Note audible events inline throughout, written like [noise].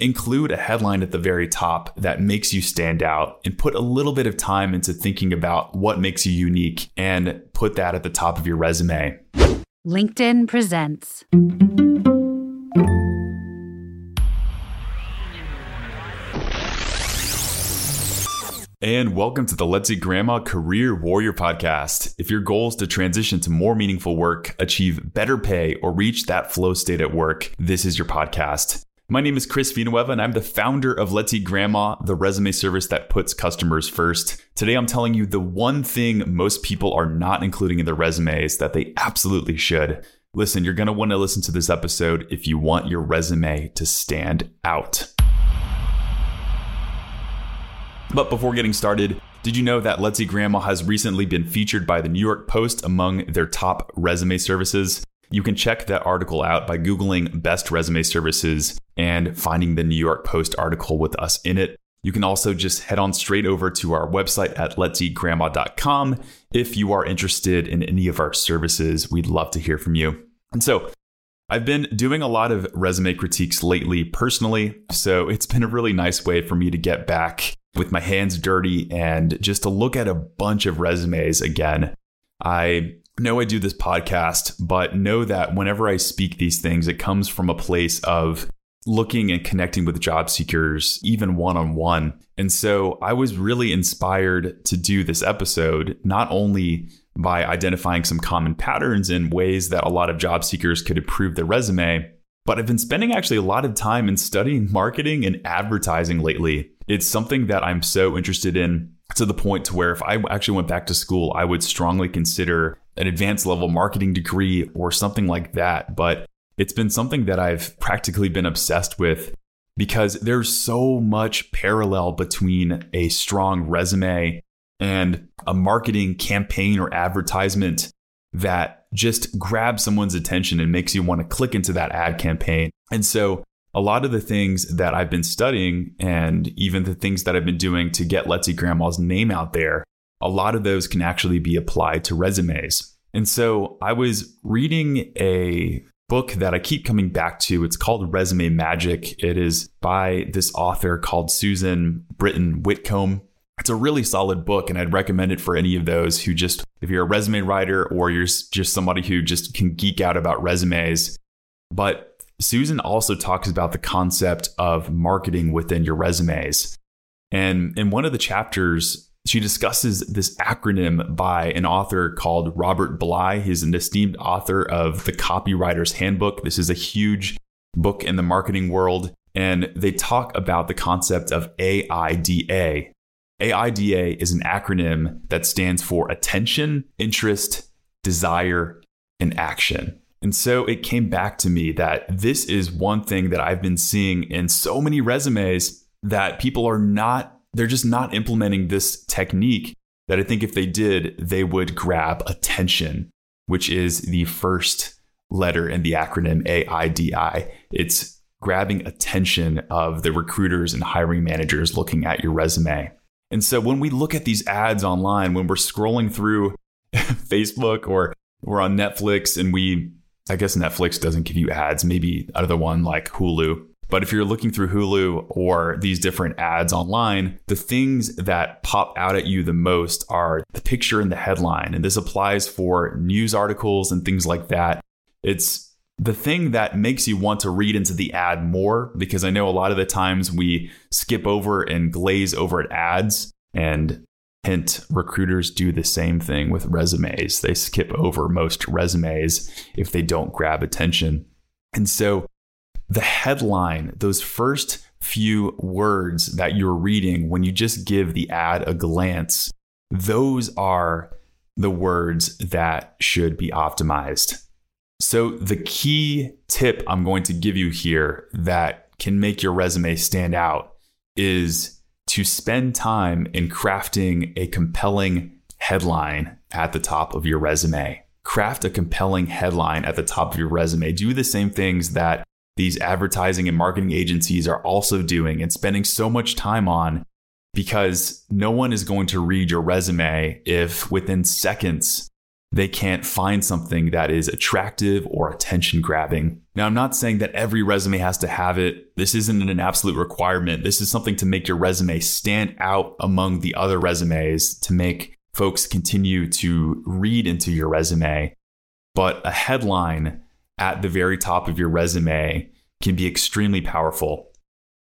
include a headline at the very top that makes you stand out and put a little bit of time into thinking about what makes you unique and put that at the top of your resume. LinkedIn presents. And welcome to the Let's Eat Grandma Career Warrior Podcast. If your goal is to transition to more meaningful work, achieve better pay, or reach that flow state at work, this is your podcast. My name is Chris Villanueva, and I'm the founder of Let's Eat Grandma, the resume service that puts customers first. Today, I'm telling you the one thing most people are not including in their resumes that they absolutely should. Listen, you're going to want to listen to this episode if you want your resume to stand out. But before getting started, did you know that Let's Eat Grandma has recently been featured by the New York Post among their top resume services? You can check that article out by Googling best resume services and finding the New York Post article with us in it. You can also just head on straight over to our website at let'seatgrandma.com if you are interested in any of our services. We'd love to hear from you. And so, I've been doing a lot of resume critiques lately personally, so it's been a really nice way for me to get back with my hands dirty and just to look at a bunch of resumes again. I know I do this podcast, but know that whenever I speak these things, it comes from a place of looking and connecting with job seekers, even one on one. And so I was really inspired to do this episode, not only by identifying some common patterns and ways that a lot of job seekers could improve their resume, but I've been spending actually a lot of time in studying marketing and advertising lately. It's something that I'm so interested in to the point to where if I actually went back to school, I would strongly consider an advanced level marketing degree or something like that. But it's been something that I've practically been obsessed with because there's so much parallel between a strong resume and a marketing campaign or advertisement that just grabs someone's attention and makes you want to click into that ad campaign. And so a lot of the things that I've been studying and even the things that I've been doing to get Let's Eat Grandma's name out there, a lot of those can actually be applied to resumes. And so I was reading a book that I keep coming back to. It's called Resume Magic. It is by this author called Susan Britton Whitcomb. It's a really solid book, and I'd recommend it for any of those who just, if you're a resume writer or you're just somebody who just can geek out about resumes. But Susan also talks about the concept of marketing within your resumes. And in one of the chapters, she discusses this acronym by an author called Robert Bly. He's an esteemed author of The Copywriter's Handbook. This is a huge book in the marketing world. And they talk about the concept of AIDA. AIDA is an acronym that stands for attention, interest, desire, and action. And so it came back to me that this is one thing that I've been seeing in so many resumes that people are not, they're just not implementing this technique that I think if they did, they would grab attention, which is the first letter in the acronym AIDA. It's grabbing attention of the recruiters and hiring managers looking at your resume. And so when we look at these ads online, when we're scrolling through [laughs] Facebook or we're on Netflix and we I guess Netflix doesn't give you ads, maybe other one like Hulu. But if you're looking through Hulu or these different ads online, the things that pop out at you the most are the picture and the headline. And this applies for news articles and things like that. It's the thing that makes you want to read into the ad more because I know a lot of the times we skip over and glaze over at ads. And Hint, recruiters do the same thing with resumes. They skip over most resumes if they don't grab attention. And so the headline, those first few words that you're reading when you just give the ad a glance, those are the words that should be optimized. So, the key tip I'm going to give you here that can make your resume stand out is to spend time in crafting a compelling headline at the top of your resume. Craft a compelling headline at the top of your resume. Do the same things that these advertising and marketing agencies are also doing and spending so much time on because no one is going to read your resume if within seconds they can't find something that is attractive or attention grabbing. Now, I'm not saying that every resume has to have it. This isn't an absolute requirement. This is something to make your resume stand out among the other resumes, to make folks continue to read into your resume. But a headline at the very top of your resume can be extremely powerful.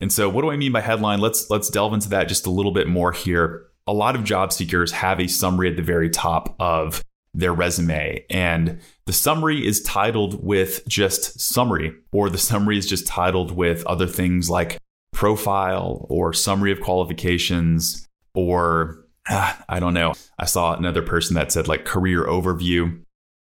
And so what do I mean by headline? Let's let's delve into that just a little bit more here. A lot of job seekers have a summary at the very top of their resume. And the summary is titled with just summary, or the summary is just titled with other things like profile or summary of qualifications, or ah, I don't know. I saw another person that said like career overview.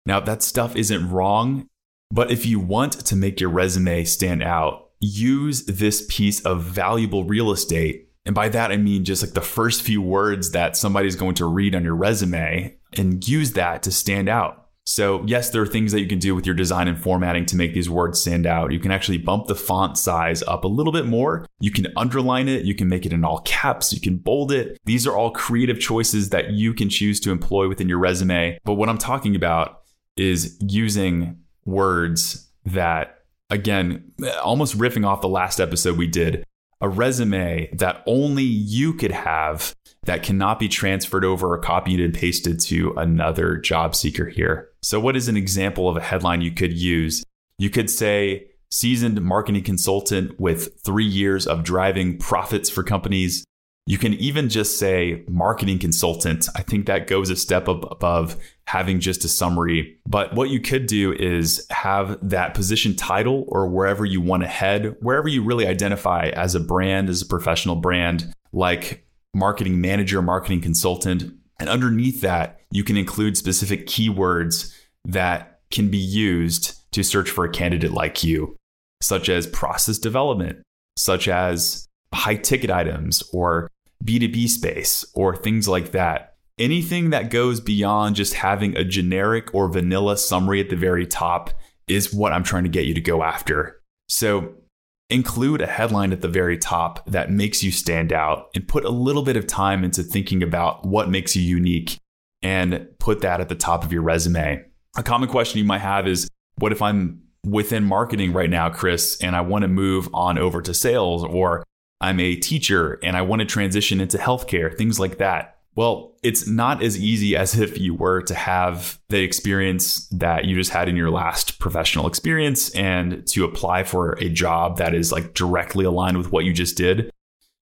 Now, that stuff isn't wrong, but if you want to make your resume stand out, use this piece of valuable real estate and by that, I mean just like the first few words that somebody's going to read on your resume and use that to stand out. So, yes, there are things that you can do with your design and formatting to make these words stand out. You can actually bump the font size up a little bit more. You can underline it. You can make it in all caps. You can bold it. These are all creative choices that you can choose to employ within your resume. But what I'm talking about is using words that, again, almost riffing off the last episode we did, a resume that only you could have that cannot be transferred over or copied and pasted to another job seeker here. So, what is an example of a headline you could use? You could say, seasoned marketing consultant with three years of driving profits for companies. You can even just say marketing consultant. I think that goes a step above having just a summary. But what you could do is have that position title or wherever you want to head, wherever you really identify as a brand, as a professional brand, like marketing manager, marketing consultant. And underneath that, you can include specific keywords that can be used to search for a candidate like you, such as process development, such as high ticket items or B2B space or things like that anything that goes beyond just having a generic or vanilla summary at the very top is what I'm trying to get you to go after. So include a headline at the very top that makes you stand out and put a little bit of time into thinking about what makes you unique and put that at the top of your resume. A common question you might have is what if I'm within marketing right now, Chris, and I want to move on over to sales, or I'm a teacher and I want to transition into healthcare, things like that. Well, it's not as easy as if you were to have the experience that you just had in your last professional experience and to apply for a job that is like directly aligned with what you just did.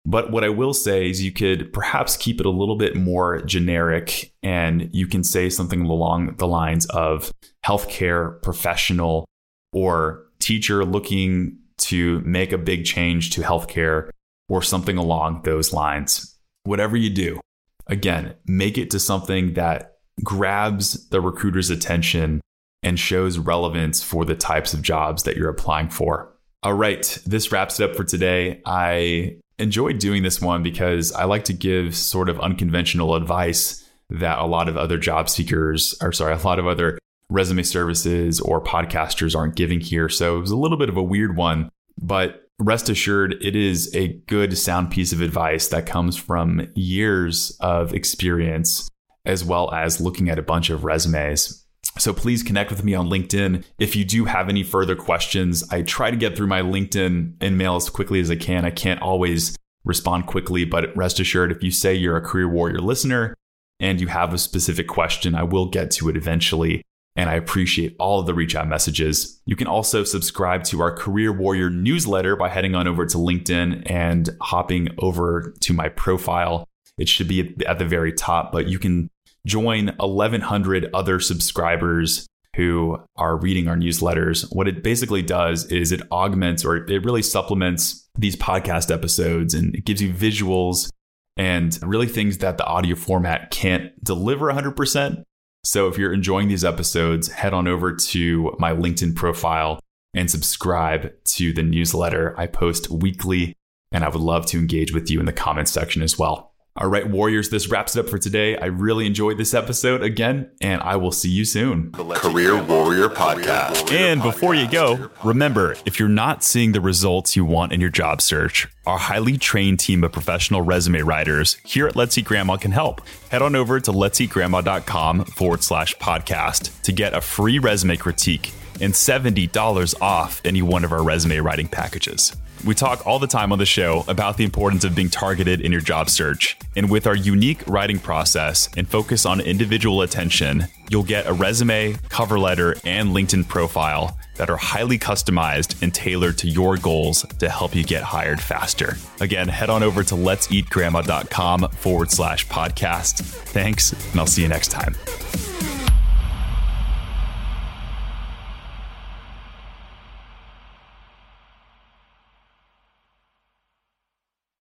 But what I will say is you could perhaps keep it a little bit more generic and you can say something along the lines of healthcare professional or teacher looking to make a big change to healthcare or something along those lines. Whatever you do, again, make it to something that grabs the recruiter's attention and shows relevance for the types of jobs that you're applying for. All right, this wraps it up for today. I enjoyed doing this one because I like to give sort of unconventional advice that a lot of other job seekers, or sorry, a lot of other resume services or podcasters aren't giving here. So it was a little bit of a weird one, but rest assured, it is a good, sound piece of advice that comes from years of experience, as well as looking at a bunch of resumes. So please connect with me on LinkedIn. If you do have any further questions, I try to get through my LinkedIn and mail as quickly as I can. I can't always respond quickly, but rest assured, if you say you're a Career Warrior listener and you have a specific question, I will get to it eventually and I appreciate all of the reach out messages. You can also subscribe to our Career Warrior newsletter by heading on over to LinkedIn and hopping over to my profile. It should be at the very top, but you can join 1,100 other subscribers who are reading our newsletters. What it basically does is it augments or it really supplements these podcast episodes and it gives you visuals and really things that the audio format can't deliver 100%. So if you're enjoying these episodes, head on over to my LinkedIn profile and subscribe to the newsletter. I post weekly, and I would love to engage with you in the comments section as well. All right, Warriors, this wraps it up for today. I really enjoyed this episode again, and I will see you soon. Career Warrior Podcast. And before you go, remember if you're not seeing the results you want in your job search, our highly trained team of professional resume writers here at Let's Eat Grandma can help. Head on over to let'seatgrandma.com forward slash podcast to get a free resume critique and $70 off any one of our resume writing packages. We talk all the time on the show about the importance of being targeted in your job search. And with our unique writing process and focus on individual attention, you'll get a resume, cover letter, and LinkedIn profile that are highly customized and tailored to your goals to help you get hired faster. Again, head on over to let'seatgrandma.com forward slash podcast. Thanks, and I'll see you next time.